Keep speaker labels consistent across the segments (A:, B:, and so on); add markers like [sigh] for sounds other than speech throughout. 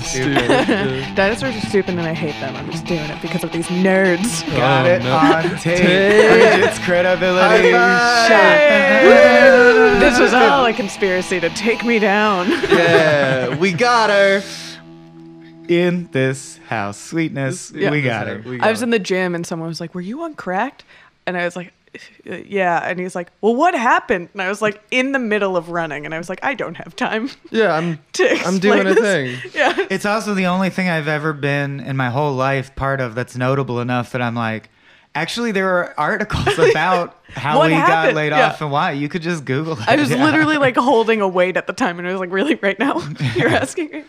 A: [laughs] stupid.
B: Dinosaurs are stupid and I hate them. I'm just doing it because of these nerds.
C: Got
A: Oh,
C: it
A: no.
C: on tape.
A: it's
C: Bridget's credibility.
B: this was all a conspiracy to take me down. [laughs]
C: Yeah, we got her.
A: In this house, sweetness,
B: Yeah.
A: we got her.
C: We
B: I was
C: got
B: in the gym and someone was like, "Were you on cracked?" And I was like, "Uh, [laughs] "Yeah." And he's like, "Well, what happened?" And I was like, in the middle of running, and I was like, "I don't have time.
C: Yeah, I'm. [laughs]
B: to
C: I'm doing
B: explain
C: a thing. [laughs]
B: Yeah.
A: It's also the only thing I've ever been in my whole life part of that's notable enough that I'm like, actually, there are articles about how
B: What
A: we got laid
B: Yeah.
A: off and why. You could just Google it.
B: I was
A: Yeah.
B: literally like holding a weight at the time, and I was like, "Really, right now? You're asking me?"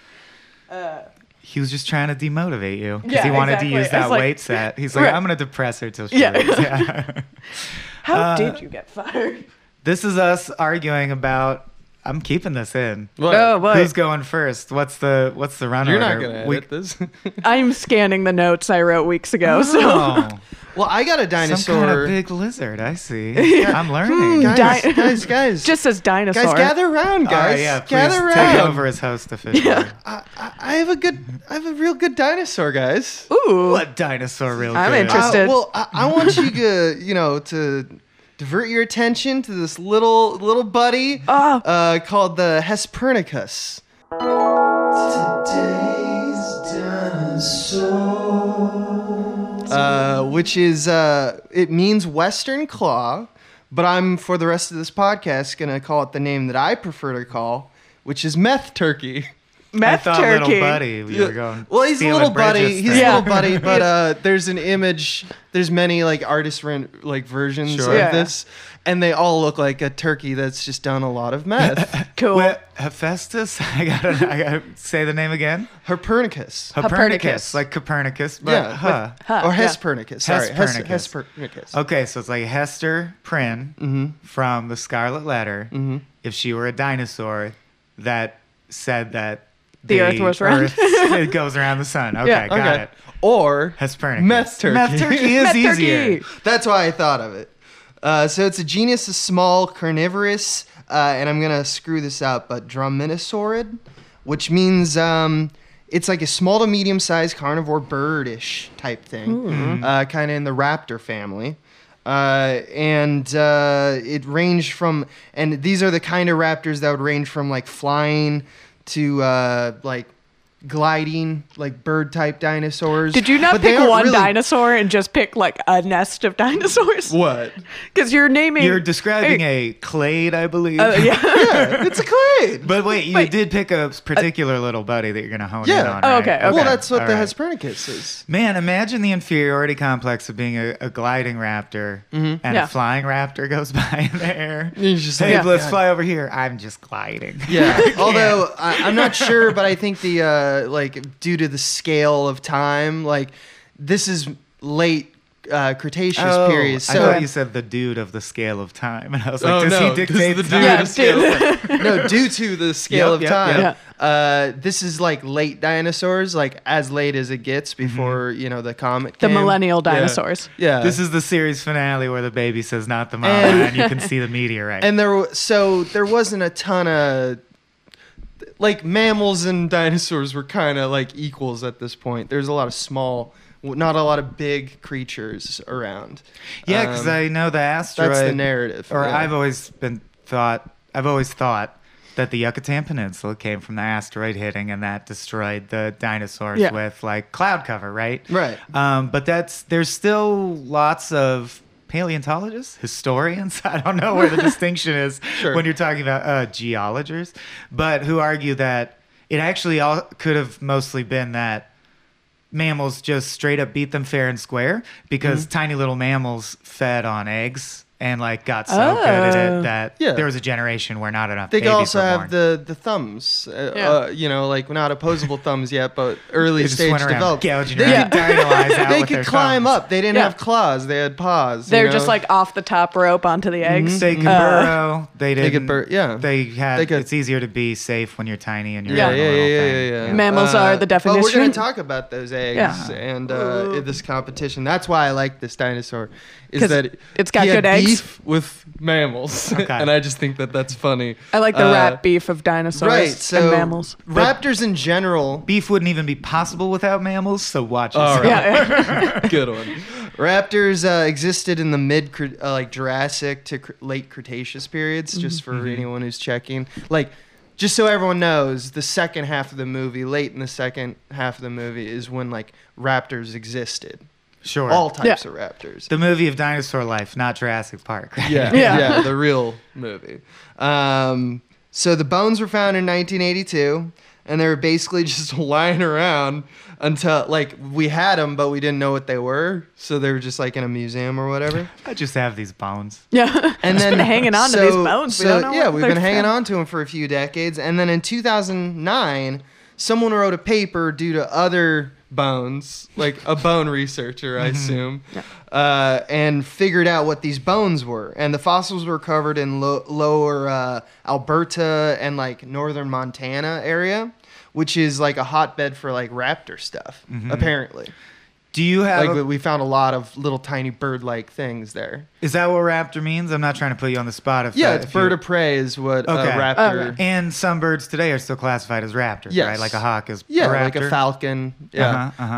A: Uh, He was just trying to demotivate you because
B: Yeah,
A: he wanted
B: exactly.
A: to use that
B: like-
A: weight set. He's like,
B: Right.
A: I'm going to depress her till she
B: Yeah.
A: leaves. Yeah. [laughs] [laughs]
B: How
A: Uh,
B: did you get fired?
A: this is us arguing about. I'm keeping this in.
C: What?
B: Oh, boy.
A: Who's going first? What's the what's the run
C: You're
A: order?
C: not gonna
A: We-
C: edit this. [laughs]
B: I'm scanning the notes I wrote weeks ago. So
A: Oh,
C: well, I got a dinosaur.
A: some
C: dinosaur.
A: kind of big lizard. I see. [laughs] I'm learning.
B: Hmm,
C: guys,
B: Di-
C: guys, guys.
B: just says dinosaur.
C: guys, gather around,
A: All right,
C: guys.
A: yeah, please
C: gather
A: take
C: around.
A: over as host officially.
B: Yeah.
C: I, I, I have a good. I have a real good dinosaur, guys.
B: Ooh.
A: What dinosaur real
B: I'm
A: good?
B: interested.
C: Uh, well, I, I want you to, you know, to divert your attention to this little little buddy
B: Ah.
C: uh, called the Hesperonychus. Uh, which is uh, it means western claw, but I'm for the rest of this podcast gonna call it the name that I prefer to call, which is meth turkey. [laughs]
A: I
B: Meth
A: thought
B: turkey.
A: little buddy. You were going.
C: Well, he's a
A: stealing
C: little buddy.
A: Bridget's
C: He's
A: thing.
C: a little buddy, [laughs] but uh, there's an image. There's many like artist ren- like versions
A: Sure.
C: of
B: Yeah.
C: this, and they all look like a turkey that's just done a lot of meth. [laughs]
B: Cool.
A: Wait, Hephaestus? [laughs] I gotta, I gotta say the name again.
C: Copernicus.
A: Copernicus,
B: Copernicus.
A: like Copernicus, but
C: Yeah,
A: huh.
B: Huh,
C: or
B: yeah.
C: Hespernicus. Sorry, Hes-
A: Hesperonychus.
C: Hesperonychus.
A: Okay, so it's like Hester Prynne
C: Mm-hmm.
A: from the Scarlet Letter. If she were a dinosaur that said that
B: The Earth was round.
A: Earth- [laughs] it goes around the sun. Okay,
B: Yeah.
A: got
C: Okay.
A: it.
C: Or
A: Hesperonychus.
C: Meth turkey. [laughs]
A: Meth turkey is
B: Meth
A: easier.
B: turkey.
C: That's why I thought of it. Uh, so it's a genus of small carnivorous, uh, and I'm gonna screw this up, but dromaeosaurid, which means um, it's like a small to medium sized carnivore birdish type thing, uh, kind of in the raptor family. Uh, and uh, it ranged from, and these are the kind of raptors that would range from like flying to uh, like gliding, like bird type dinosaurs.
B: Did you not
C: But
B: pick one
C: really-
B: dinosaur and just pick like a nest of [laughs] dinosaurs?
C: What?
B: Because you're naming.
A: You're describing a clade, I believe.
B: Uh, yeah. [laughs]
C: Yeah, it's a clade. [laughs]
A: But wait, you
B: Wait.
A: did pick a particular little buddy that you're gonna hone in
C: Yeah.
A: on.
B: Oh,
A: right?
B: okay, okay.
C: Well, that's what
A: all
C: the
A: right.
C: Hesperonychus is.
A: Man, imagine the inferiority complex of being a, a gliding raptor and
B: Yeah.
A: a flying raptor goes by in the air.
C: You're just
A: Hey,
C: like,
A: let's
C: God.
A: fly over here. I'm just gliding.
C: Yeah. Although I, I'm not sure, but I think the uh, like due to the scale of time, like this is late uh, Cretaceous
A: Oh,
C: period.
A: I
C: So
A: thought you said the dude of the scale of time, and I was like,
C: Oh,
A: does
C: no,
A: he dictate
C: the
A: time?
C: dude
B: Yeah,
C: of scale
B: dude.
C: no, due to the [laughs] scale
A: Yep,
C: of
A: yep,
C: time,
B: yep.
C: uh, this is like late dinosaurs, like as late as it gets before you know the comet.
B: the
C: came.
B: millennial dinosaurs.
C: Yeah.
A: This is the series finale where the baby says not the mama,
C: And-
A: and, you can [laughs] see the meteorite.
C: and there wa- so there wasn't a ton of like mammals and dinosaurs were kind of like equals at this point there's a lot of small not a lot of big creatures around
A: yeah, because
C: Um,
A: I know the asteroid.
C: that's the narrative
A: Or
C: yeah.
A: I've always been thought. I've always thought that the Yucatan Peninsula came from the asteroid hitting, and that destroyed the dinosaurs
B: Yeah.
A: with like cloud cover, right?
C: right
A: Um, but that's there's still lots of paleontologists, historians. [laughs] I don't know where the [laughs] distinction is
C: Sure.
A: when you're talking about uh, geologists, but who argue that it actually all could have mostly been that mammals just straight up beat them fair and square because
C: Mm-hmm.
A: tiny little mammals fed on eggs and like got so good at
B: Oh.
A: it that
C: Yeah.
A: there was a generation where not enough
C: they
A: babies
C: also
A: were
C: have the the thumbs uh,
B: Yeah.
C: uh, you know like not opposable [laughs] thumbs yet but early
A: They
C: stage
A: went around
C: developed
A: gouging
C: they could,
A: out
C: they could climb
A: thumbs.
C: up they didn't
B: Yeah.
C: have claws they had paws
B: They're
C: know?
B: just like off the top rope onto the eggs.
A: They could
B: Uh,
A: burrow. They
C: They
A: didn't.
C: They could bur- yeah.
A: They had.
C: They could-
A: it's easier to be safe when you're tiny and you're
B: Yeah.
C: yeah,
A: a
C: yeah,
A: little
C: yeah,
A: thing.
C: yeah, yeah.
B: Mammals are the definition.
C: But we're going to talk about those eggs
B: Yeah.
C: and uh, this competition. That's why I like this dinosaur. Is
B: 'Cause
C: that
B: it's got
C: he had
B: good eggs?
C: beef with mammals,
A: Okay.
C: and I just think that that's funny.
B: I like the
C: Uh,
B: rat beef of dinosaurs
C: Right, so
B: and mammals.
C: raptors in general.
A: Beef wouldn't even be possible without mammals, so watch
C: All
A: yourself.
C: right.
B: Yeah. [laughs] [laughs]
C: Good one. Raptors uh, existed in the mid, uh, like Jurassic to cr- late Cretaceous periods. Just for anyone who's checking, like, just so everyone knows, the second half of the movie, late in the second half of the movie, is when like raptors existed.
A: Sure.
C: All types
B: Yeah.
C: of raptors.
A: the movie of dinosaur life, not Jurassic Park. right?
C: yeah, [laughs]
B: Yeah.
C: yeah, the real movie. Um, so the bones were found in 1982, and they were basically [laughs] just lying around until like we had them, but we didn't know what they were. So they were just like in a museum or whatever.
A: I just have these bones.
B: yeah.
C: And [laughs] then
B: been hanging on to these bones. We
C: So
B: don't know
C: yeah, we've been hanging
B: from.
C: on to them for a few decades, and then in 2009, someone wrote a paper due to other bones, like a bone researcher, I assume, uh, and figured out what these bones were. And the fossils were covered in lo- lower uh, Alberta and like northern Montana area, which is like a hotbed for like raptor stuff, apparently.
A: Do you have?
C: Like
A: a-
C: we found a lot of little tiny bird-like things there.
A: is that what raptor means? I'm not trying to put you on the spot. If
C: Yeah,
A: uh,
C: it's
A: if
C: bird
A: you-
C: of prey is what
A: Okay.
C: a raptor.
B: Okay.
A: And some birds today are still classified as raptors,
C: Yes.
A: right? Like a hawk is
C: Yeah,
A: a raptor.
C: like a falcon. Yeah,
A: Uh-huh, uh-huh,
C: uh,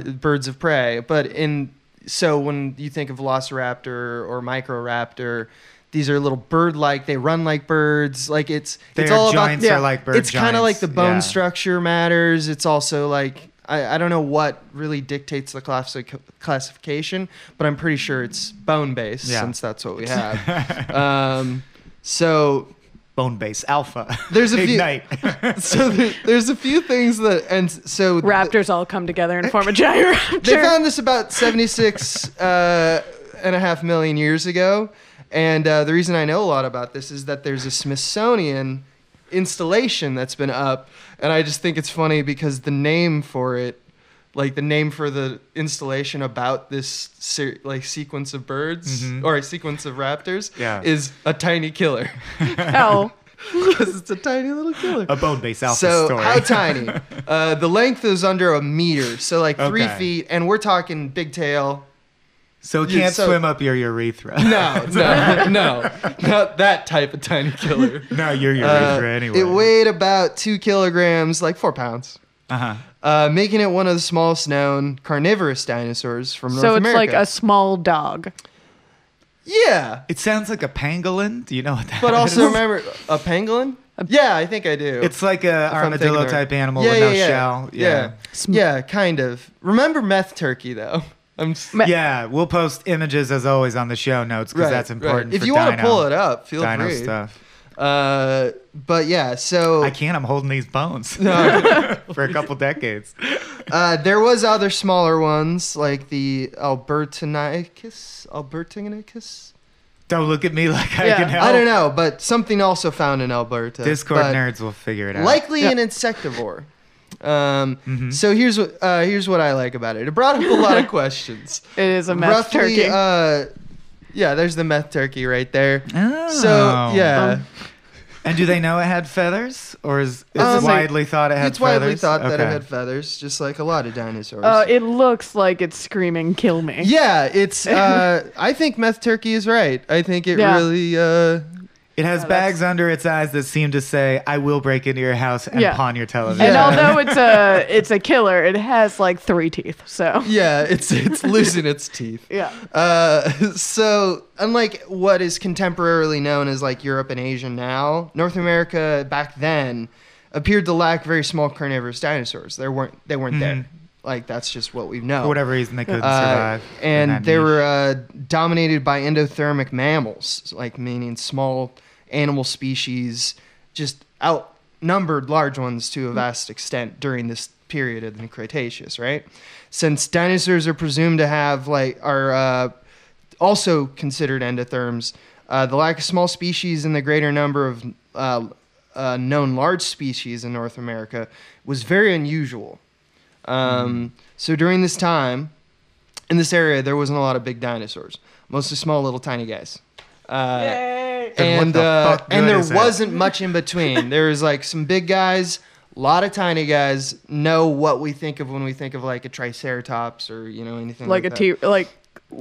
A: uh-huh.
C: birds of prey. But in so when you think of Velociraptor or Microraptor, these are little bird-like. They run like birds. Like it's
A: Their
C: it's all
A: joints
C: about.
A: are like bird
C: it's kind of like the bone
A: Yeah.
C: structure matters. It's also like. I, I don't know what really dictates the classic, classification, but I'm pretty sure it's bone based
A: Yeah.
C: since that's what we [laughs] have. um, so
A: Bone base alpha.
C: There's a few- [laughs] so there, there's a few things that and so
B: Raptors all come together and form a giant [laughs] raptor.
C: They found this about 76 uh, and a half million years ago. And uh, the reason I know a lot about this is that there's a Smithsonian installation that's been up. And I just think it's funny because the name for it, like the name for the installation about this ser- like sequence of birds
A: Mhm.
C: or a sequence of raptors
A: Yeah.
C: is a tiny killer [laughs]
B: oh, [laughs]
C: because it's a tiny little killer.
A: a bone base alpha
C: So
A: story.
C: how tiny? [laughs] Uh, the length is under a meter, so like three
A: Okay.
C: feet, and we're talking big tail.
A: So it can't
C: so-
A: swim up your urethra.
C: No, no, [laughs] [laughs] no, not that type of tiny killer.
A: no, your
C: Uh,
A: urethra anyway.
C: It weighed about two kilograms, like four pounds,
A: uh-huh.
C: uh, making it one of the smallest known carnivorous dinosaurs from North America.
B: so it's like a small dog.
C: yeah,
A: It sounds like a pangolin. Do you know what that
C: but also
A: is?
C: remember a pangolin. Yeah, I think I do.
A: It's like a
C: If
A: armadillo type animal
C: yeah,
A: with
C: yeah,
A: no
C: yeah.
A: shell.
C: Yeah.
A: Yeah.
B: Sm-
C: yeah, kind of. Remember meth turkey though. I'm s-
A: Yeah, we'll post images as always on the show notes because
C: Right,
A: that's important.
C: right. If
A: for
C: you want to
A: dino-
C: pull it up, feel
A: dino
C: free.
A: stuff.
C: Uh, but yeah, so
A: I can't. I'm holding these bones
C: No. [laughs]
A: for a couple decades.
C: uh, there was other smaller ones like the Albertonykus. Albertonykus.
A: Don't look at me like I
B: Yeah.
A: can help.
C: I don't know, but something also found in Alberta.
A: Discord
C: but
A: nerds will figure it out.
C: Likely
B: Yeah.
C: an insectivore. Um,
A: Mhm.
C: So here's what uh, here's what I like about it. It brought up a lot of [laughs] questions.
B: It is a meth
C: Roughly,
B: turkey.
C: uh, yeah, there's the meth turkey right there.
A: Oh.
C: So yeah,
B: Um,
A: And do they know it had feathers, or is it's
C: Um,
A: widely thought it had feathers?
C: it's widely
A: feathers?
C: thought that it had feathers, just like a lot of dinosaurs.
B: uh, it looks like it's screaming, "Kill me!"
C: Yeah, it's. [laughs] Uh, I think meth turkey is right. I think it
B: Yeah.
C: really. Uh,
A: It has
B: Yeah,
A: bags under its eyes that seem to say, "I will break into your house and
B: Yeah.
A: pawn your television."
B: And
C: Yeah.
B: although it's a it's a killer, it has like three teeth. So
C: yeah, it's it's losing its teeth.
B: yeah,
C: Uh, so unlike what is contemporarily known as like Europe and Asia now, North America back then appeared to lack very small carnivorous dinosaurs. There weren't they weren't there. Like that's just what we know.
A: for whatever reason they couldn't
C: Uh,
A: survive.
C: and they
A: niche.
C: were uh, dominated by endothermic mammals, like meaning small animal species, just outnumbered large ones to a vast extent during this period of the Cretaceous, right? Since dinosaurs are presumed to have like are uh, also considered endotherms, uh, the lack of small species and the greater number of uh, uh, known large species in North America was very unusual. Um, So during this time, in this area, there wasn't a lot of big dinosaurs, mostly small, little, tiny guys. Uh,
A: And what
C: and
A: the
C: uh, and
A: good
C: there
A: is that?
C: wasn't much in between. there was like some big guys, a lot of tiny guys. Know what we think of when we think of like a triceratops or you know anything like,
B: like a
C: that.
B: T like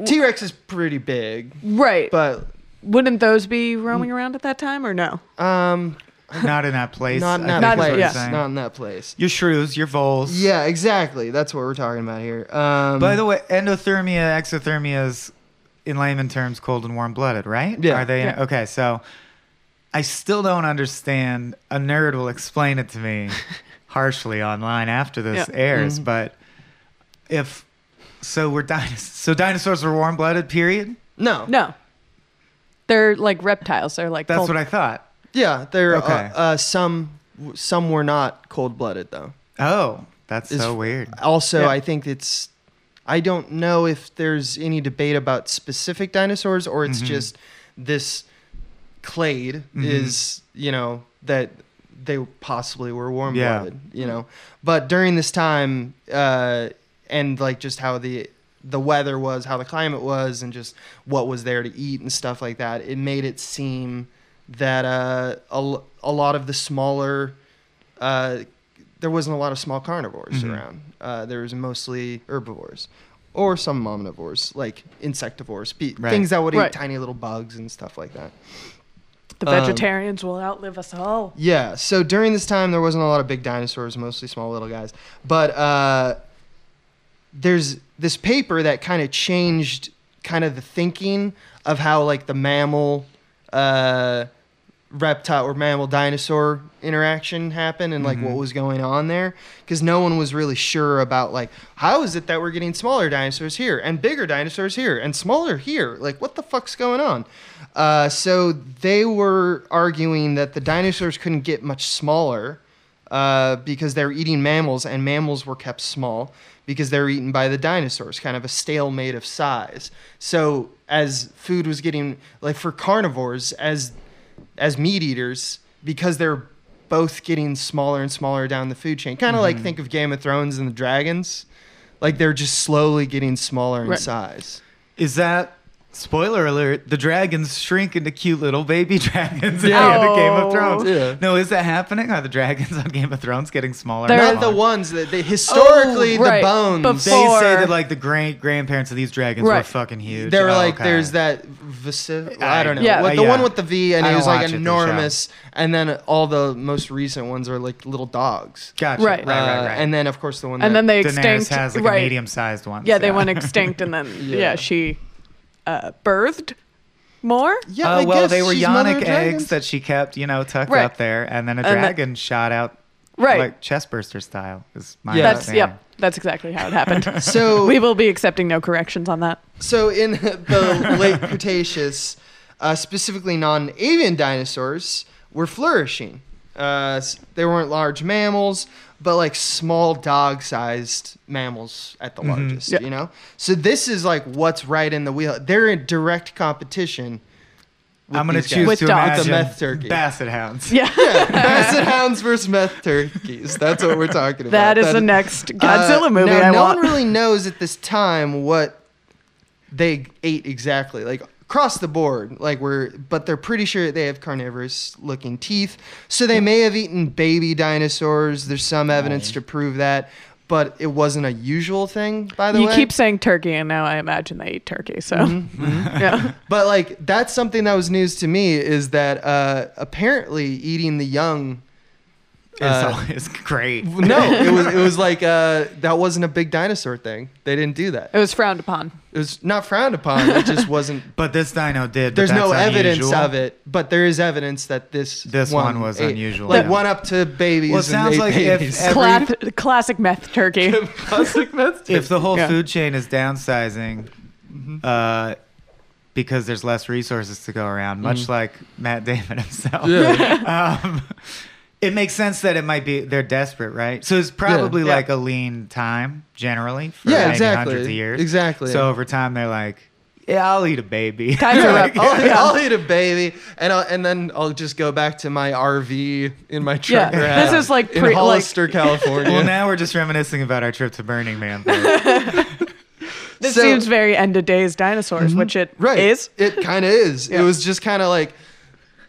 C: T Rex is pretty big,
B: Right.
C: but
B: Wouldn't those be roaming around at that time or no?
C: um,
A: Not in that place.
C: not in that
A: think
C: place.
B: yeah.
C: Not in that place.
A: Your shrews, your voles.
C: Yeah, exactly. That's what we're talking about here. Um,
A: By the way, endothermia, exothermia is, in layman terms, cold and warm blooded, right?
C: Yeah.
A: Are they?
B: Yeah.
A: Okay, so I still don't understand. A nerd will explain it to me [laughs] harshly online after this
B: Yeah.
A: airs.
C: Mhm.
A: But if so, we're dinos- so dinosaurs were warm blooded. Period.
C: no,
B: No. They're like reptiles. They're like
A: That's
B: cold-
A: what I thought.
C: Yeah, there.
A: Okay.
C: Uh, uh, some some were not cold blooded though.
A: Oh, that's
C: Is-
A: so weird.
C: Also,
B: Yeah.
C: I think it's. I don't know if there's any debate about specific dinosaurs or it's
A: Mhm.
C: just this clade
A: Mhm.
C: is you know that they possibly were warm
A: Yeah.
C: blooded. You know, but during this time uh, and like just how the the weather was, how the climate was, and just what was there to eat and stuff like that, it made it seem that uh, a, l- a lot of the smaller uh, there wasn't a lot of small carnivores
A: Mhm.
C: around. Uh, there was mostly herbivores or some omnivores, like insectivores, be-
A: Right.
C: things that would
B: Right.
C: eat tiny little bugs and stuff like that.
B: The
C: Um,
B: vegetarians will outlive us all.
C: Yeah, so during this time, there wasn't a lot of big dinosaurs, mostly small little guys. But uh, there's this paper that kind of changed kind of the thinking of how like the mammal uh, reptile or mammal dinosaur interaction happened and like what
A: Mhm.
C: was going on there because no one was really sure about like how is it that we're getting smaller dinosaurs here and bigger dinosaurs here and smaller here like what the fuck's going on uh, so they were arguing that the dinosaurs couldn't get much smaller uh, because they were eating mammals and mammals were kept small because they were eaten by the dinosaurs, kind of a stalemate of size. So as food was getting like for carnivores, as as meat eaters, because they're both getting smaller and smaller down the food chain. Kind of like mm-hmm. think of Game of Thrones and the dragons. Like they're just slowly getting smaller in
B: Right.
C: size.
A: Is that spoiler alert? The dragons shrink into cute little baby [laughs] dragons
C: Yeah.
A: at the end of Game of. Thrones.
C: Yeah.
A: No, is that happening? Are the dragons [laughs] on Game of Thrones getting smaller?
B: They're-
C: Not the ones that they historically
B: Oh, right.
C: the bones.
B: Bef-
A: They say that like the great grandparents of these dragons were fucking huge.
C: They were
A: Oh,
C: like,
A: okay.
C: there's that Visi- I don't know,
B: Yeah.
C: what,
A: Uh,
C: the
A: yeah.
C: one with the V, and
A: I
C: it was like
A: watch it, the
C: enormous. And then all the most recent ones are like little dogs.
A: Gotcha.
B: Right.
A: Right, right,
C: Uh,
A: right.
C: and then of course the one.
B: And
C: that,
B: then they
A: Daenerys
B: extinct.
A: has like
B: right.
A: a medium-sized one.
B: Yeah, they went [laughs] extinct, and then
C: Yeah.
B: yeah, she uh, birthed more.
C: yeah,
A: Uh,
C: I
A: well,
C: guess
A: they were
C: she's
A: Yonic eggs that she kept, you know, tucked
B: Right.
A: up there, and then a
B: And that-
A: dragon shot out,
B: Right.
A: like chestburster style. Is my
C: Yeah.
B: That's
A: understanding.
B: yep. That's exactly how it happened. [laughs]
C: So [laughs]
B: we will be accepting no corrections on that.
C: So in [laughs] the late Cretaceous, uh, specifically non-avian dinosaurs were flourishing. Uh, they weren't large mammals, but like small dog-sized mammals at the
A: Mhm.
C: largest.
B: Yeah.
C: You know, so this is like what's right in the wheel. They're in direct competition.
A: I'm gonna choose
C: guys.
B: With
A: to
B: dogs.
A: imagine
C: the meth turkey.
A: basset hounds.
B: Yeah, [laughs]
C: Yeah, basset hounds versus meth turkeys. That's what we're talking about.
B: that is the
C: That-
B: next Godzilla
C: uh,
B: movie
C: now,
B: I
C: no
B: want.
C: one really knows at this time what they ate exactly, like across the board. Like we're, but they're pretty sure they have carnivorous looking teeth. So they may have eaten baby dinosaurs. There's some evidence to prove that, but it wasn't a usual thing. By the way.
B: you
C: way,
B: keep saying turkey, and now I imagine they eat turkey. So
C: Mm-hmm.
B: yeah, [laughs]
C: but like that's something that was news to me is that uh, apparently eating the young.
A: It's,
C: Uh, [laughs]
A: it's great.
C: No, it was it was [laughs] like uh, that wasn't a big dinosaur thing. They didn't do that.
B: it was frowned upon.
C: It was not frowned upon. It just [laughs] wasn't.
A: But this dino did.
C: There's no
A: that's
C: evidence
A: unusual.
C: of it, but there is evidence that this
A: This one was
C: ate-
A: unusual,
C: Like
A: yeah.
C: one up to babies.
A: Well, it sounds
C: ate
A: like if every-
B: Clath- classic meth turkey.
C: Classic meth turkey.
A: If the whole
B: Yeah.
A: food chain is downsizing,
C: Mm-hmm.
A: uh, because there's less resources to go around, much
C: Mhm.
A: like Matt Damon himself.
C: Yeah.
A: um, it makes sense that it might be they're desperate, right? So it's probably
B: Yeah.
A: like a lean time generally for
C: yeah,
A: maybe
C: exactly.
A: hundreds of years.
C: Exactly.
A: So over time, they're like, "Yeah, I'll eat a baby."
B: Times [laughs] are
A: Like,
B: up.
C: I'll, oh,
B: Yeah. [laughs]
C: I'll eat a baby, and I'll, and then I'll just go back to my RV in my
B: Yeah,
C: trucker
B: this is like
C: in
B: pre- like-
C: Hollister, California.
A: Well, now we're just reminiscing about our trip to Burning Man. [laughs]
B: This
C: So-
B: seems very end of days dinosaurs, mm-hmm. which it
C: right
B: is.
C: It kind of is.
B: Yeah.
C: It was just kind of like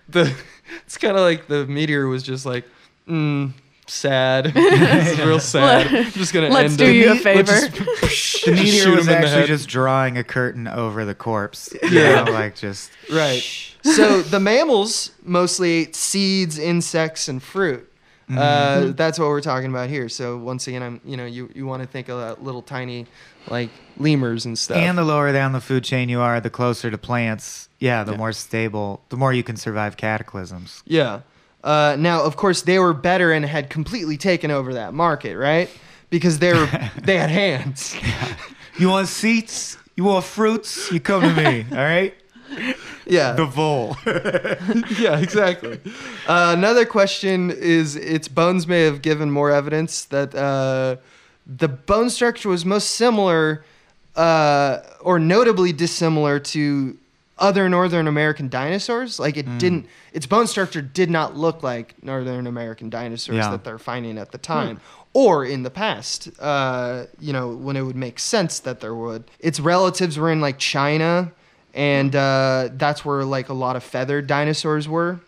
C: the. [laughs] It's kind of like the meteor was just like, mm, sad. [laughs] [laughs] this is real sad. I'm just gonna
B: Let's
C: end
B: do
C: it.
B: you a
C: Let's
B: favor.
C: just-
A: The meteor was actually just drawing a curtain over the corpse.
C: Yeah.
A: know, like just
C: Right. So the mammals mostly ate seeds, insects, and fruit.
A: Mm-hmm.
C: Uh, that's what we're talking about here. So once again, I'm you know you you want to think of little tiny like lemurs and stuff.
A: And the lower down the food chain you are, the closer to plants. Yeah, the
C: Yeah.
A: more stable, the more you can survive cataclysms.
C: yeah. Uh, now, of course, they were better and had completely taken over that market, right? Because they were [laughs] they had hands.
A: You want seats? You want fruits? You come to me, [laughs] all right? [laughs]
C: Yeah.
A: The vole. [laughs]
C: yeah, exactly. Uh, another question is its bones may have given more evidence that uh, the bone structure was most similar uh, or notably dissimilar to other Northern American dinosaurs. Like it didn't, its bone structure did not look like Northern American dinosaurs
A: Yeah.
C: that they're finding at the time. Or in the past, uh, you know, when it would make sense that there would. Its relatives were in like China, and uh, that's where like a lot of feathered dinosaurs were.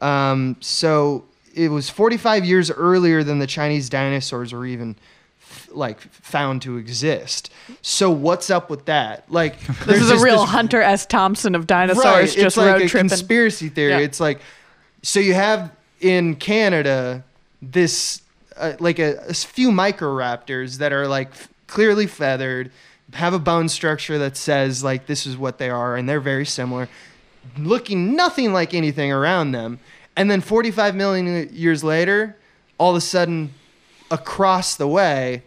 C: Um, so it was 45 years earlier than the Chinese dinosaurs were even f- like found to exist. So what's up with that? Like [laughs]
B: This is a real
C: this-
B: Hunter S. Thompson of dinosaurs
C: Right,
B: just
C: it's like
B: road
C: a
B: tripping.
C: conspiracy theory.
B: Yeah.
C: It's like so you have in Canada this uh, like a, a few microraptors that are like f- clearly feathered, have a bone structure that says like this is what they are, and they're very similar, looking nothing like anything around them. And then 45 million years later, all of a sudden, across the way,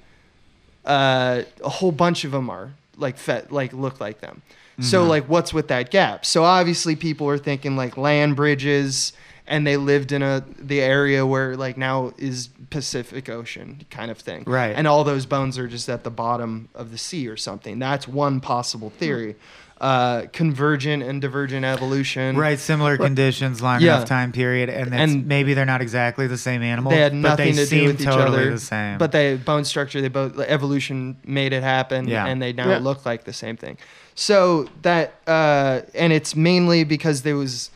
C: uh, a whole bunch of them are like fe- like look like them. So like, what's with that gap? So obviously, people are thinking like land bridges, and they lived in a the area where like now is Pacific Ocean kind of thing,
A: Right.
C: And all those bones are just at the bottom of the sea or something. That's one possible theory. Uh, convergent and divergent evolution,
A: right, similar conditions, long
C: Yeah.
A: enough time period, and, it's,
C: And-
A: maybe they're not exactly the same animal.
C: they had
A: but
C: nothing
A: they
C: to
A: seem
C: do with each
A: totally
C: other.
A: the same.
C: But they bone structure, they both like, evolution made it happen,
A: Yeah.
C: and they now
B: Yeah.
C: look like the same thing. So that uh, and it's mainly because there was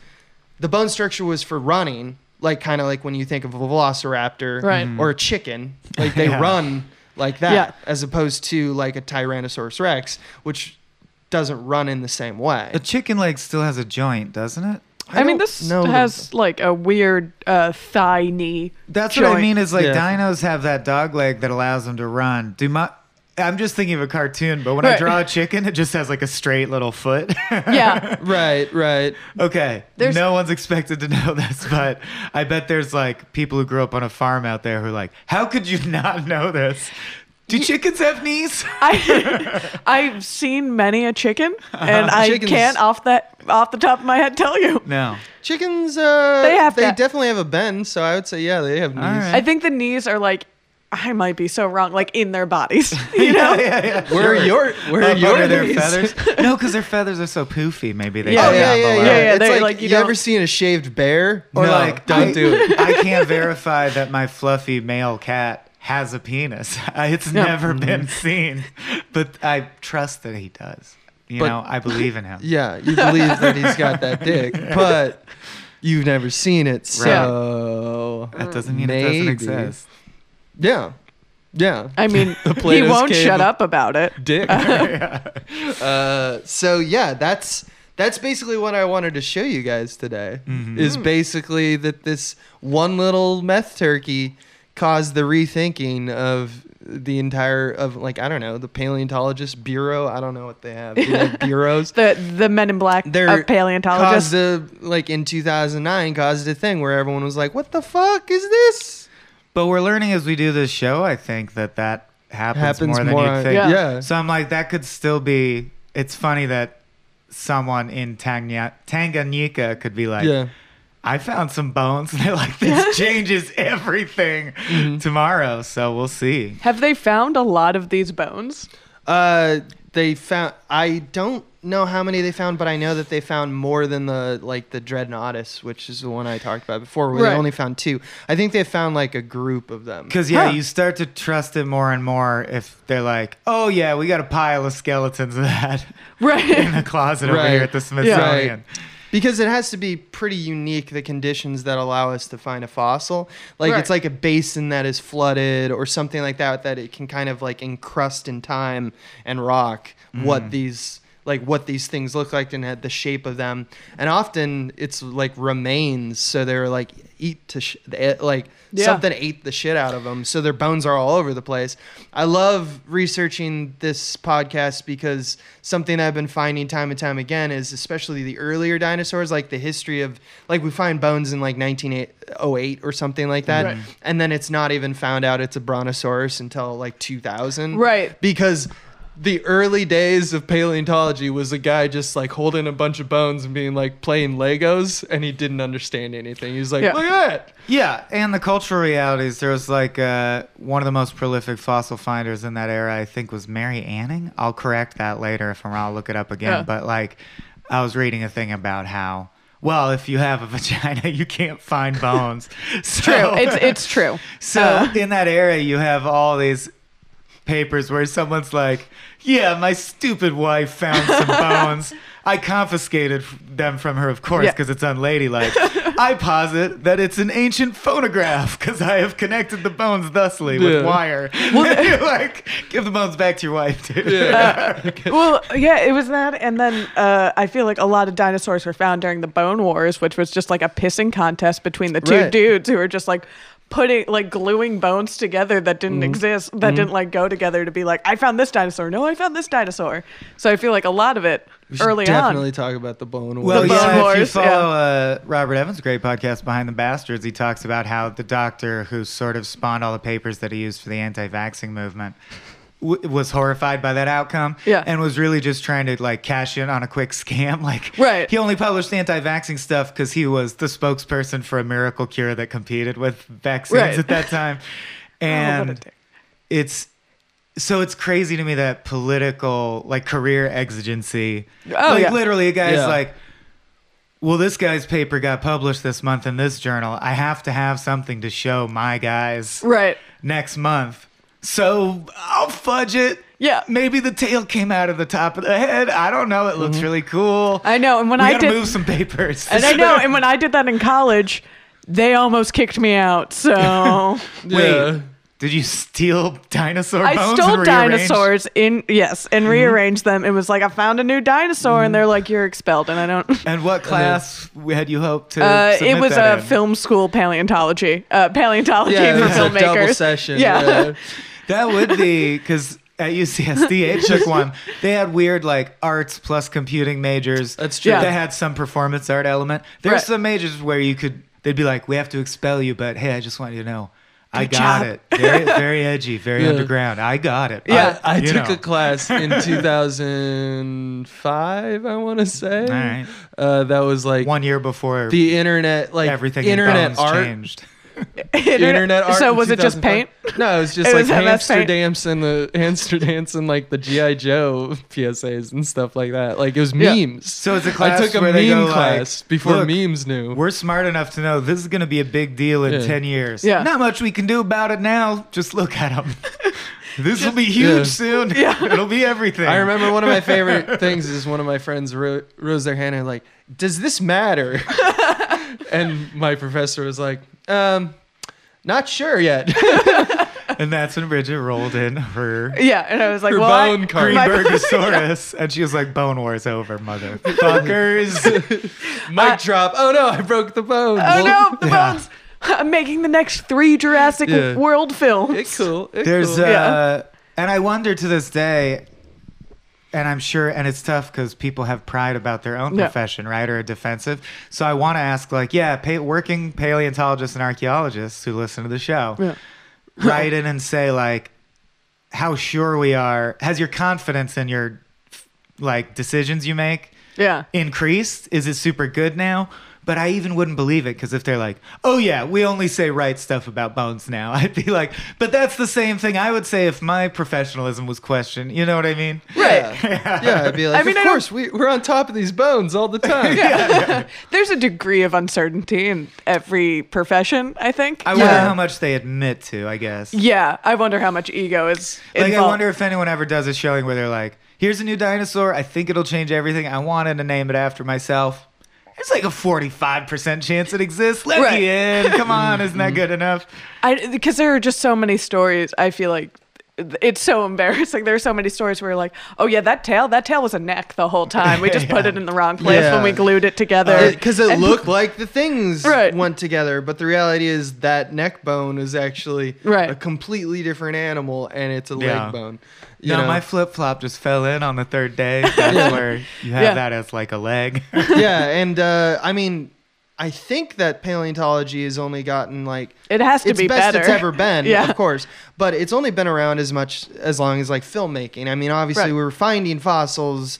C: the bone structure was for running, like kind of like when you think of a velociraptor
B: Right.
C: or a chicken, like they [laughs]
A: Yeah.
C: run like that,
B: Yeah.
C: as opposed to like a Tyrannosaurus Rex, which doesn't run in the same way.
A: the chicken leg still has a joint, doesn't it?
B: I, mean,
C: don't
B: this
C: know the-
B: has like a weird uh, thigh knee.
A: That's what I
B: joint.
A: mean. Is like
C: Yeah.
A: dinos have that dog leg that allows them to run. Do my I'm just thinking of a cartoon, but when I draw a chicken, it just has like a straight little foot. [laughs]
B: Yeah. [laughs]
C: right, right.
A: okay.
B: There's-
A: no one's expected to [laughs] know this, but I bet there's like people who grew up on a farm out there who are like, how could you not know this? Do chickens have knees?
B: I I've seen many a chicken, and I
C: Chickens-
B: can't off that off the top of my head tell you.
A: No.
C: Chickens, uh,
B: They have
C: they
B: that-
C: definitely have a bend, so I would say yeah, they have knees.
A: All right.
B: I think the knees are like I might be so wrong, like in their bodies. [laughs] You [laughs] know?
A: yeah, yeah.
C: Where are your where are your
A: under their feathers? [laughs] No, because their feathers are so poofy. Maybe they.
B: Yeah,
A: go
C: yeah,
A: down
C: yeah, yeah.
A: below.
B: Yeah, yeah,
C: It's
B: they-
C: like,
B: like,
C: you,
B: you
C: ever
B: don't-
C: seen a shaved bear?
A: Or
C: No,
A: like,
C: don't
A: I,
C: do it.
A: I can't verify that my fluffy male cat has a penis. It's
B: Yeah.
A: never mm-hmm. been seen, but I trust that he does. You
C: But-
A: know, I believe in him.
C: Yeah, you believe that he's got that dick, but you've never seen it, so
A: That doesn't mean it doesn't
C: maybe.
A: exist.
C: Yeah, yeah.
B: I mean, [laughs] he won't
C: cave
B: shut up about it.
C: dick. [laughs] [laughs] uh, so yeah, that's that's basically what I wanted to show you guys today.
A: Mhm.
C: Is basically that this one little meth turkey caused the rethinking of the entire of like I don't know the paleontologist bureau. I don't know what they have. Do they have bureaus.
B: The the Men in Black
C: They're
B: of paleontologists.
C: caused a like in 2009 caused a thing where everyone was like, "What the fuck is this?"
A: But we're learning as we do this show. I think that that happens,
C: Happens
A: more than
C: more
A: you
C: on-
A: think.
B: Yeah.
C: yeah.
A: So I'm like, that could still be. It's funny that someone in Tangnya- Tanganyika could be like,
C: yeah.
A: I found some bones. [laughs] And they're like, this [laughs] changes everything
C: Mm-hmm.
A: tomorrow. So we'll see.
B: Have they found a lot of these bones?
C: Uh, they found. I don't know how many they found, but I know that they found more than the like the Dreadnoughtus, which is the one I talked about before, where
B: Right.
C: they only found two. I think they found like a group of them.
A: Because, yeah,
B: Huh.
A: you start to trust it more and more if they're like, oh, yeah, we got a pile of skeletons of that [laughs] in the
B: Right.
A: closet over
C: Right.
A: here at the Smithsonian.
C: because it has to be pretty unique the conditions that allow us to find a fossil like
B: Right.
C: it's like a basin that is flooded or something like that that it can kind of like encrust in time and rock what mm. these like what these things look like and had the shape of them and often it's like remains so they're like eat to sh- like
B: Yeah.
C: something ate the shit out of them so their bones are all over the place i love researching this podcast because something i've been finding time and time again is especially the earlier dinosaurs like the history of like we find bones in like 1908 or something like that
B: Right.
C: and then it's not even found out it's a brontosaurus until like 2000
B: Right.
C: because the early days of paleontology was a guy just like holding a bunch of bones and being like playing Legos, and he didn't understand anything. He's like,
B: Yeah.
C: "Look at that!"
A: Yeah, and the cultural realities. There was like uh, one of the most prolific fossil finders in that era. I think was Mary Anning. I'll correct that later if I'm wrong. I'll look it up again.
B: Yeah.
A: But like, I was reading a thing about how. Well, if you have a [laughs] vagina, you can't find bones. So,
B: True. It's it's true. [laughs]
A: so
B: Uh,
A: in that era, you have all these papers where someone's like, "Yeah, my stupid wife found some [laughs] bones. I confiscated them from her, of course,
B: Yeah.
A: because it's unladylike. I posit that it's an ancient phonograph because I have connected the bones thusly with
C: Yeah.
A: wire. [laughs] You're like, give the bones back to your wife, dude. [laughs]
B: well, yeah, it was that, and then uh, I feel like a lot of dinosaurs were found during the Bone Wars, which was just like a pissing contest between the two
C: Right.
B: dudes who were just like putting like gluing bones together that didn't exist, that didn't like go together to be like, I found this dinosaur. No, I found this dinosaur. So I feel like a lot of it
C: We
B: early
C: definitely
B: on.
C: talk about the bone.
A: Well,
B: The
C: Wars.
B: Bone
A: yeah, if you
B: Wars,
A: follow uh, Robert Evans' great podcast, Behind the Bastards, he talks about how the doctor who sort of spawned all the papers that he used for the anti-vaxxing movement w- was horrified by that outcome
B: Yeah.
A: and was really just trying to like cash in on a quick [laughs] scam like
B: Right.
A: he only published anti-vaxxing stuff because he was the spokesperson for a miracle cure that competed with vaccines
B: Right.
A: at that time [laughs]
B: Oh, what a
A: and
B: dick.
A: it's so it's crazy to me that political like career exigency
B: Oh,
A: like
B: yeah.
A: literally a guy's
C: Yeah.
A: like well this guy's paper got published this month in this journal i have to have something to show my guys
B: right.
A: next month so i'll fudge it
B: Yeah.
A: maybe the tail came out of the top of the head i don't know it looks mm-hmm. really cool
B: I know. And when
A: we
B: I
A: gotta
B: did,
A: move some papers
B: and I know, and when I did that in college, they almost kicked me out. So [laughs]
A: wait
C: Yeah.
A: Did you steal dinosaur bones?
B: I
A: bones
B: stole
A: and rearrange?
B: dinosaurs in yes, and rearranged them. It was like I found a new dinosaur, and they're like, "You're expelled," and I don't. [laughs]
A: and what class had you hoped to
B: Uh, it
A: submit
B: was
A: that
B: a
A: in?
B: film school paleontology, uh, paleontology
C: Yeah,
B: for
C: was a double
B: filmmakers.
C: session.
B: Yeah.
C: yeah. [laughs]
A: That would be because at UCSD, I [laughs] took one. They had weird like arts plus computing majors.
C: That's true.
A: They had some performance art element. There's
B: Right.
A: some majors where you could. They'd be like, "We have to expel you," but hey, I just want you to know, I got
B: job.
A: it. Very, very edgy, very
C: Yeah.
A: underground. I got it.
B: Yeah.
C: I, I took
A: know.
C: a class in [laughs] 2005, I want to say.
A: All right.
C: Uh, that was like
A: One year before
C: the internet, like
A: everything
C: internet
A: in
C: art.
A: changed.
C: Internet art.
B: So was it just paint?
C: No, it was just
B: It
C: like
B: was
C: hamster dance and the [laughs] hamster dance and like the GI Joe PSAs and stuff like that. Like it was
B: Yeah.
C: memes.
A: So it's a class I
C: took a
A: where
C: meme
A: they go like,
C: class before memes knew.
A: We're smart enough to know this is going to be a big deal in
C: Yeah.
A: 10 years.
B: Yeah.
A: Not much we can do about it now. Just look at them. [laughs] this will be huge
C: Yeah.
A: soon.
B: Yeah. [laughs]
A: It'll be everything.
C: I remember one of my favorite things is one of my friends ro- rose their hand and like, "Does this matter?" And my professor was like, "Um, not sure yet." [laughs]
A: And that's when Bridget rolled in her
B: Yeah, and I was like,
C: Her
B: "Well, I-
C: bone card.
B: my-
A: Greenbergosaurus. [laughs] and she was like, Bone War's over, motherfuckers. [laughs]
C: Mic drop. Oh no, I broke the bone.
B: Oh no, the
A: Yeah.
B: bones! I'm making the next three Jurassic
C: Yeah.
B: World films.
C: It's cool. It's
A: There's,
C: cool.
A: uh,
B: Yeah.
A: and I wonder to this day, and I'm sure, and it's tough because people have pride about their own
B: Yeah.
A: profession, right, or are defensive. So I want to ask, like, yeah, working paleontologists and archaeologists who listen to the show,
B: Yeah. [laughs]
A: write in and say, like, how sure we are. Has your confidence in your, like, decisions you make
B: Yeah.
A: increased? Is it super good now? But I even wouldn't believe it because if they're like, oh yeah, we only say right stuff about bones now, [laughs] I'd be like, but that's the same thing I would say if my professionalism was questioned. You know what I mean? Right. [laughs]
C: Yeah. yeah, I'd be like,
B: I mean,
C: of
B: I
C: course, we, we're on top of these bones all the time. Yeah. [laughs]
B: There's a degree of uncertainty in every profession, I think.
A: I wonder
C: Yeah.
A: how much they admit to, I guess.
B: yeah, I wonder how much ego is
A: Like, I wonder if anyone ever does a showing where they're like, here's a new dinosaur. I think it'll change everything. I wanted to name it after myself. There's like a 45% chance it exists. Let
B: Right.
A: me in. Come on, isn't that [laughs] good enough?
B: I because there are just so many stories. I feel like it's so embarrassing. There are so many stories where like, oh yeah, that tail, that tail was a neck the whole time. We just put it in the wrong place
C: Yeah.
B: when we glued it together.
C: because it
B: And-
C: looked like the things
B: Right.
C: went together, but the reality is that neck bone is actually
B: Right.
C: a completely different animal, and it's a
A: Yeah.
C: leg bone. You
A: no,
C: know?
A: my flip flop just fell in on the third day. That's [laughs] where you have
B: Yeah.
A: that as like a leg. [laughs]
C: yeah, and uh, I mean, I think that paleontology has only gotten like
B: It has to be
C: it's
B: be
C: best
B: better.
C: it's ever been, [laughs]
B: Yeah.
C: of course. But it's only been around as much as long as like filmmaking. I mean, obviously
B: Right.
C: we were finding fossils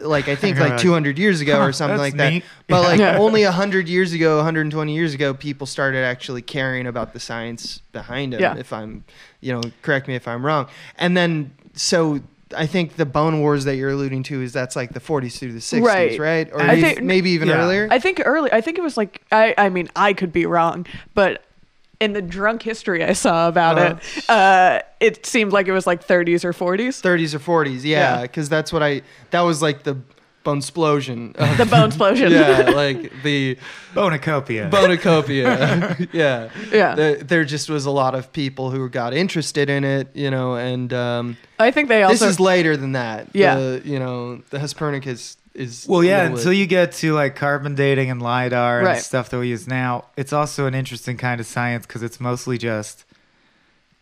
C: like I think like [laughs] 200 years ago or [laughs] something like that.
A: neat.
C: But like
B: Yeah.
C: only 100 years ago, 120 years ago, people started actually caring about the science behind it.
B: Yeah.
C: If I'm, you know, correct me if I'm wrong. And then so. I think the bone wars that you're alluding to is that's like the 40s through the 60s, right?
B: Right.
C: Or
A: I
C: maybe,
B: think-
C: maybe even
A: yeah.
C: earlier.
B: I think early. I think it was like I. I mean, I could be wrong, but in the drunk history I saw about
C: Uh-huh.
B: it, uh, it seemed like it was like 30s or 40s.
C: 30s or 40s, yeah,
B: Yeah.
C: because that's what I. That was like the bone explosion.
B: The bone explosion. [laughs]
C: yeah, like the
A: Bonacopia.
C: bonacopia. [laughs] yeah,
B: Yeah.
C: There, there just was a lot of people who got interested in it, you know, and um,
B: I think they also.
C: this is later than that.
B: Yeah.
C: the, you know, the Hesperonychus is.
A: Well, yeah, until you get to like carbon dating and LIDAR and
B: Right.
A: stuff that we use now, it's also an interesting kind of science because it's mostly just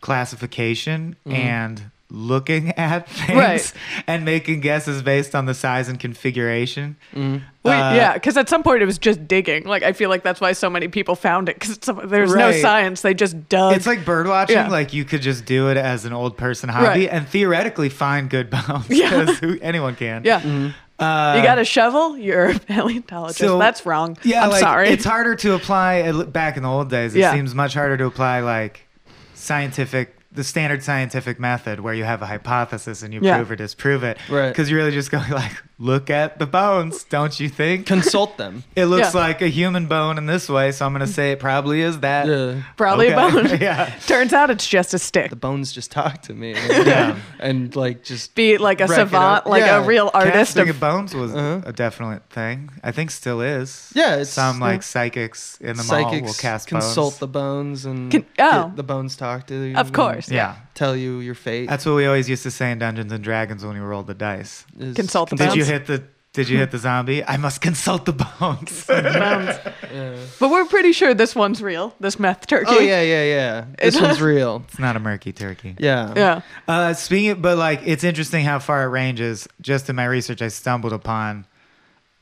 A: classification
C: Mhm.
A: and looking [laughs] at things
B: Right.
A: and making guesses based on the size and configuration.
C: Mhm.
B: Wait,
A: uh,
B: yeah, because at some point it was just digging. Like I feel like that's why so many people found it because there's no science. They just dug.
A: It's like bird watching.
B: Yeah.
A: Like you could just do it as an old person hobby
B: Right.
A: and theoretically find good bones
B: Yeah.
A: because who anyone can.
B: yeah.
C: Mhm.
A: Uh,
B: you got a shovel? You're a paleontologist.
A: so-
B: that's wrong.
A: Yeah,
B: I'm
A: like,
B: sorry.
A: It's harder to apply back in the old days. It
B: Yeah.
A: seems much harder to apply like scientific, the standard scientific method where you have a hypothesis and you
B: Yeah.
A: prove or disprove it.
C: Right.
A: Because you're really just going [laughs] like, look at the bones, don't you think?
C: Consult them. [laughs]
A: It looks
B: Yeah.
A: like a human bone in this way, so I'm gonna say it probably is that.
C: Yeah.
B: Probably a
A: Okay.
B: bone. [laughs]
A: yeah. [laughs]
B: Turns out it's just a stick.
C: The bones just talk to me.
A: Yeah.
C: and like just
B: Be like a
C: Break it
B: savant,
C: up.
B: like
C: Yeah.
B: a real artist
A: Casting
B: of
A: of bones was
C: Uh-huh.
A: a definite thing. I think still is.
C: Yeah, it's-
A: some like
C: yeah.
A: psychics in the mall will
C: psychics
A: cast
C: consult
A: bones.
C: the bones and
B: Can- oh.
C: get the bones talk to you.
B: Of
C: and
B: course.
A: yeah.
C: Tell you your fate.
A: That's what we always used to say in Dungeons and Dragons when we rolled the dice.
C: is
B: Consult the
A: Did you
B: bones.
A: Hit the Did you hit the zombie? I must consult the bones.
B: bones. [laughs]
C: Yeah.
B: But we're pretty sure this one's real. This meth turkey.
C: Oh yeah, yeah, yeah. [laughs] This one's [laughs] real.
A: it's not a murky turkey.
C: Yeah.
B: Yeah.
A: Uh, speaking, but like it's interesting how far it ranges. Just in my research, I stumbled upon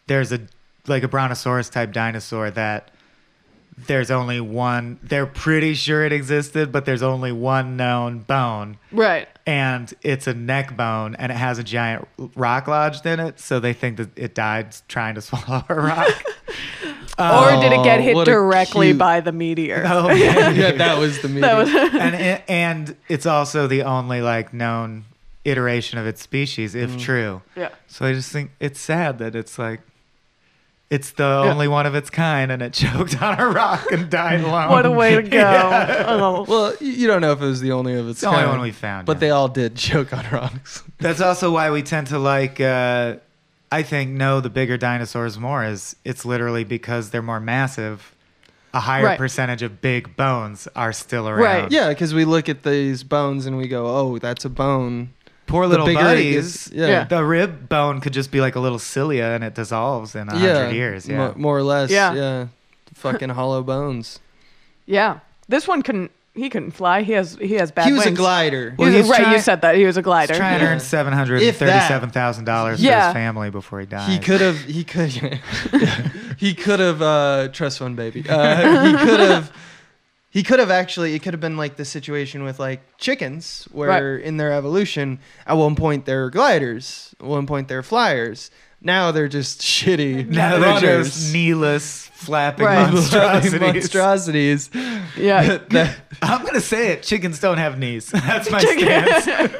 A: there's a like a brontosaurus type dinosaur that there's only one. They're pretty sure it existed, but there's only one known bone,
B: Right.
A: And it's a neck bone, and it has a giant rock lodged in it. So they think that it died trying to [laughs] swallow a rock. [laughs]
B: or did it get
C: Oh,
B: hit directly
C: cute-
B: by the meteor? [laughs]
A: oh, man.
C: yeah, that was the
B: meteor. Was
A: and it- and it's also the only like known iteration of its species, if mm. true.
B: yeah.
A: So I just think it's sad that it's like it's the
B: Yeah.
A: only one of its kind, and it choked on a rock and died alone. [laughs]
B: What a way to [laughs] go.
A: Yeah.
B: Oh.
C: well, you don't know if it was the only of its
A: It's the only
C: kind,
A: one we found.
C: but
A: yeah.
C: they all did choke on rocks. [laughs]
A: That's also why we tend to like. Uh, I think know the bigger dinosaurs more. Is it's literally because they're more massive. A higher
B: Right.
A: percentage of big bones are still around.
B: Right.
C: yeah, because we look at these bones and we go, "Oh, that's a bone."
A: Poor little
C: bigger it
A: buddies.
C: gets- yeah.
B: Yeah.
A: The rib bone could just be like a little cilia, and it dissolves in a
C: yeah,
A: hundred years. Yeah.
C: mo- more or less.
B: Yeah.
C: yeah. Fucking [laughs] hollow bones.
B: Yeah. This one couldn't. He couldn't fly. He has. He has bad
C: he was
B: wings.
C: a glider.
A: Well,
B: He was-
A: he's
B: right.
A: trying-
B: you said that he was a glider.
A: He's trying to
C: Yeah.
A: earn seven hundred and thirty-seven thousand dollars for
B: Yeah.
A: his family before he dies.
C: He could have. He could. [laughs] he could have. Uh, trust fund baby. Uh, he could have. He could have actually. It could have been like the situation with like chickens, where in their evolution, at one point they're gliders, at one point they're flyers. Now they're just [laughs] shitty.
A: Now they're
C: runners.
A: just kneeless, flapping
B: Right. [laughs]
A: monstrosities.
C: monstrosities.
B: Yeah. [laughs]
C: That- that-
A: I'm gonna say it. Chickens don't have knees. [laughs] That's my
B: Chicken-
A: stance.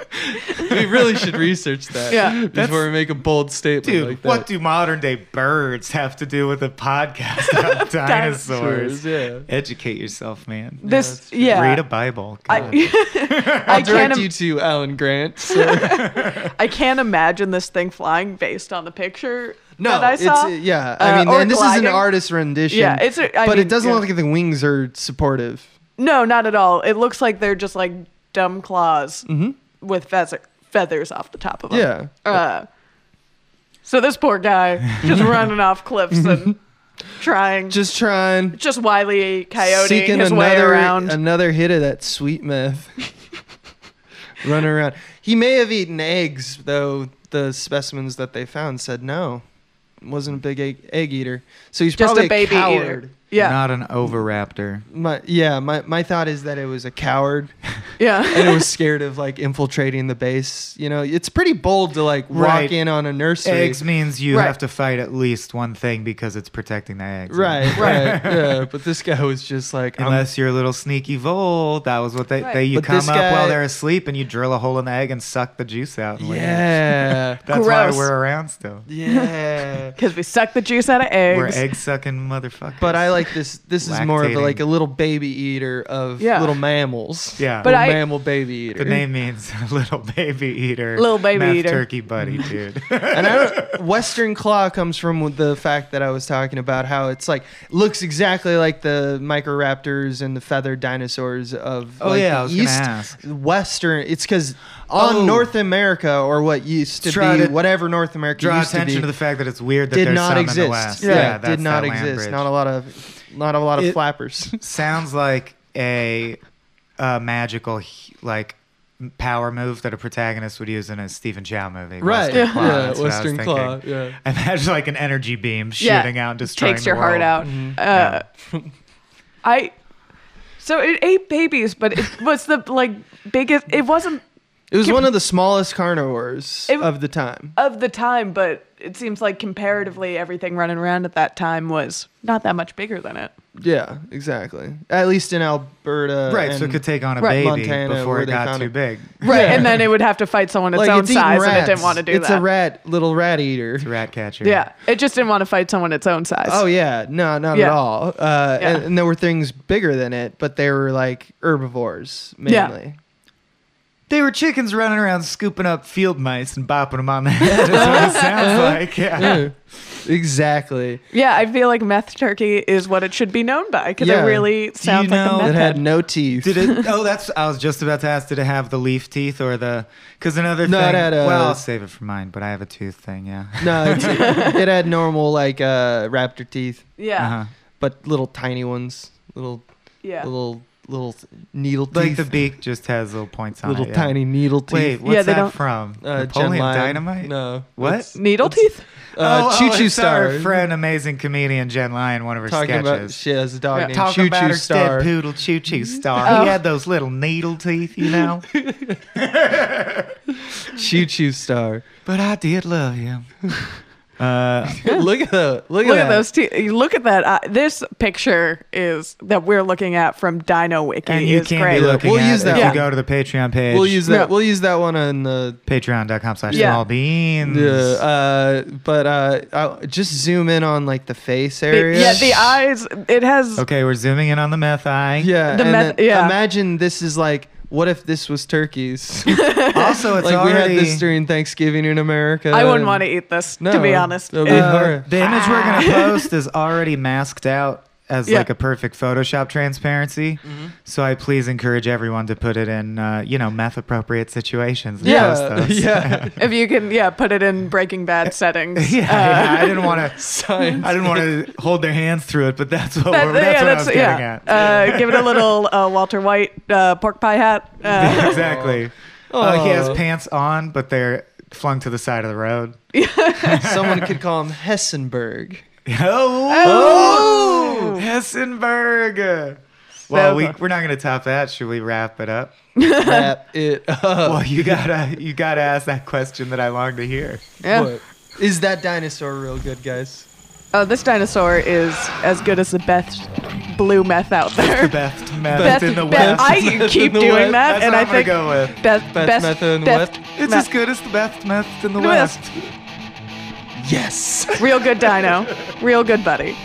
A: [laughs]
C: we really should research that
B: Yeah.
C: before we make a bold statement
A: Dude,
C: like that.
A: what do modern day birds have to do with a podcast about dinosaurs?
C: Dinosaurs, yeah.
A: Educate yourself, man.
B: This,
C: that's
B: yeah.
A: Read a Bible. God.
B: I, I
C: I'll direct
B: can't.
C: you to Alan Grant. So.
B: I can't imagine this thing flying based on the picture
C: No,
B: that I saw.
C: it's yeah.
B: Uh,
C: I mean,
B: or
C: and this is an
B: gliding.
C: artist rendition.
B: Yeah, it's a-
C: but
B: mean,
C: it doesn't
B: yeah.
C: look like the wings are supportive.
B: No, not at all. It looks like they're just like dumb claws with feather, feathers off the top of them.
C: Mm-hmm. Yeah.
B: Uh, so this poor guy [laughs] just running off cliffs and [laughs] trying, just,
C: trying
B: just wily coyote
C: seeking
B: his way
C: another
B: around.
C: another hit of that sweet meth. [laughs] Running around. He may have eaten eggs, though the specimens that they found said no. Wasn't a big egg, egg eater. So he's
B: just
C: probably
B: a baby
C: coward.
B: eater. Yeah,
A: Not an oviraptor.
C: My, yeah, my, my thought is that it was a coward
B: yeah. [laughs]
C: and it was scared of like infiltrating the base. You know, it's pretty bold to like walk
A: Right.
C: in on a nursery.
A: Eggs means you
B: Right.
A: have to fight at least one thing because it's protecting the eggs.
C: Right, [laughs] right, yeah. But this guy was just like, I'm-
A: Unless you're a little sneaky vole, that was what they,
B: Right.
A: they you
C: But
A: come
C: this
A: up while they're asleep and you drill a hole in the egg and suck the juice out. And leave.
C: yeah, [laughs]
A: that's
B: Gross.
A: why we're around still.
C: yeah.
B: Because we suck the juice out of eggs.
A: We're egg sucking motherfuckers.
C: But I like this. This is more of a,
A: Lactating.
C: like a little baby eater of
B: Yeah.
C: little mammals.
A: Yeah.
B: But
C: Little
B: I-
C: mammal baby eater.
A: the name means [laughs] little baby eater.
B: Little baby
A: meth
B: eater.
A: turkey buddy, dude. [laughs]
C: and I don't, Western claw comes from the fact that I was talking about how it's like looks exactly like the microraptors and the feathered dinosaurs of
A: Oh,
C: like,
A: yeah,
C: the
A: I was gonna
C: east
A: ask.
C: Western. It's because oh. on
A: Oh.
C: North America or what used to
A: Try
C: be
A: to
C: whatever North America
A: Draw
C: used to
A: attention
C: be,
A: to, the fact that it's weird that
C: did
A: there's
C: not
A: some
C: exist.
A: in the West.
C: Yeah,
A: that's
C: did not
A: that
C: exist.
A: bridge.
C: Not a lot of not a lot of
A: It-
C: flappers. [laughs]
A: Sounds like a, a magical like power move that a protagonist would use in a Stephen Chow movie.
C: right.
A: Western
C: Yeah,
A: Claw, that's what I was
C: Western
A: thinking.
C: claw. Yeah.
A: I imagine like an energy beam
B: Yeah.
A: shooting out and destroying
B: takes
A: the
B: your heart
A: world.
B: out.
C: Mhm.
B: Uh, I so it ate babies, but it was the like biggest. It wasn't
C: It was
B: Can-
C: one of the smallest carnivores
B: It-
C: of the time.
B: of the time, but it seems like comparatively everything running around at that time was not that much bigger than it.
C: Yeah, exactly. At least in Alberta.
A: Right, so it
C: and-
A: could take on a
B: Right.
A: baby
C: Montana,
A: before
C: where
A: it
C: they
A: got
C: found
A: too
C: it.
A: big. [laughs]
B: Right,
C: Yeah.
B: and then it would have to fight someone its
C: like
B: own
C: it's eating
B: size, and it
C: rats.
B: didn't want to do that.
C: it's
B: that.
C: a rat, little rat eater.
A: It's a rat catcher.
B: Yeah, it just didn't want to fight someone its own size.
C: Oh yeah, no, not
B: Yeah.
C: at all. Uh,
B: Yeah.
C: and, and there were things bigger than it, but they were like herbivores
B: Yeah.
C: mainly.
A: They were chickens running around scooping up field mice and bopping them on the [laughs] head. Is what it sounds like. Yeah.
C: Yeah, exactly.
B: yeah. I feel like meth turkey is what it should be known by because
C: Yeah.
B: it really sounds like
A: know-
B: a meth
C: It
B: head.
C: had no teeth.
A: Did it? [laughs] Oh, that's. I was just about to ask. Did it have the leaf teeth or the? Because another
C: No, it
A: thing.
C: had, uh,
A: well, I'll save it for mine. But I have a tooth thing. Yeah.
C: no, [laughs] it's, it had normal like uh, raptor teeth,
B: yeah,
A: Uh-huh.
C: but little tiny ones, little
B: yeah.
C: little little needle teeth,
A: Like the beak just has little points on
C: little
A: it. yeah.
C: tiny needle teeth.
A: Wait, what's
B: Yeah, they
A: that
B: don't-
A: from?
C: uh,
A: Napoleon
C: Jen Lyon.
A: Dynamite.
C: No,
A: What?
C: it's-
B: Needle
C: it's-
B: teeth?
C: Uh,
A: oh,
C: Choo
A: oh,
C: Choo
A: it's
C: Star.
A: Our friend, amazing comedian Jen Lyon, one of her
C: Talking about
A: sketches.
C: she has a dog
B: Yeah.
C: named
A: Talking
C: Choo
A: about
C: Choo
A: her
C: Star.
A: dead poodle, Choo Choo [laughs] Star.
B: Oh.
A: He had those little needle teeth, you know. [laughs] [laughs]
C: Choo Choo Star.
A: but I did love him. Uh, [laughs]
C: look at the look,
B: Look
C: at,
B: at those teeth. Look at that. Uh, this picture is that we're looking at from Dino Wiki.
A: and you
B: is
A: can
B: great.
A: be looking
C: We'll
A: at
C: use
A: if
C: that
A: you
B: one.
A: go to the Patreon page.
C: We'll use that.
B: Yeah.
C: We'll use that one on the.
A: patreon.com slash
B: Yeah.
A: small beans.
C: Yeah, uh, but uh, I'll just zoom in on like the face
B: The-
C: area.
B: yeah, the eyes. It has.
A: Okay, we're zooming in on the meth eye.
C: Yeah,
B: The
C: and
B: meth-
C: then
B: yeah.
C: imagine this is like, what if this was turkeys? [laughs]
A: Also, it's
C: like we had this during Thanksgiving in America.
B: I wouldn't want to eat this,
C: no, to
B: be honest.
C: be
A: Uh, the image we're gonna [laughs] post is already masked out as
B: Yeah.
A: like a perfect Photoshop transparency.
C: Mm-hmm.
A: So I please encourage everyone to put it in, uh, you know, meth appropriate situations. And
C: Yeah,
A: post those.
C: yeah. [laughs]
B: if you can, yeah, put it in Breaking Bad [laughs] settings.
A: yeah,
B: Uh,
A: yeah, I didn't want to. [laughs] I didn't want to hold their hands through it, but that's what,
B: that-
A: we're, that's
B: yeah,
A: what I was getting
B: yeah.
A: at.
B: Uh, give it a little uh, Walter White uh, pork pie hat. Uh,
A: exactly. Uh, he has pants on, but they're flung to the side of the road.
C: Someone could call him Hessenberg.
A: Oh, oh, Hessenberg. Well, we, [laughs] we're not going to top that. Should we wrap it up? [laughs]
C: Wrap it up.
A: Well, you gotta you gotta ask that question that I long to hear.
B: yeah.
C: What? Is that dinosaur real good, guys?
B: Oh, this dinosaur is as good as the best blue meth out there.
A: The best meth
B: Best,
A: in the
B: be-
A: West.
B: I keep doing
D: West.
B: that,
A: That's
B: and
A: what
B: I
A: I'm gonna
B: think
A: go with.
B: best,
D: Best
B: best,
D: meth in the West.
A: It's
B: meth.
A: as good as the best meth in the
B: West.
A: West.
D: Yes.
B: Real good dino. Real good buddy.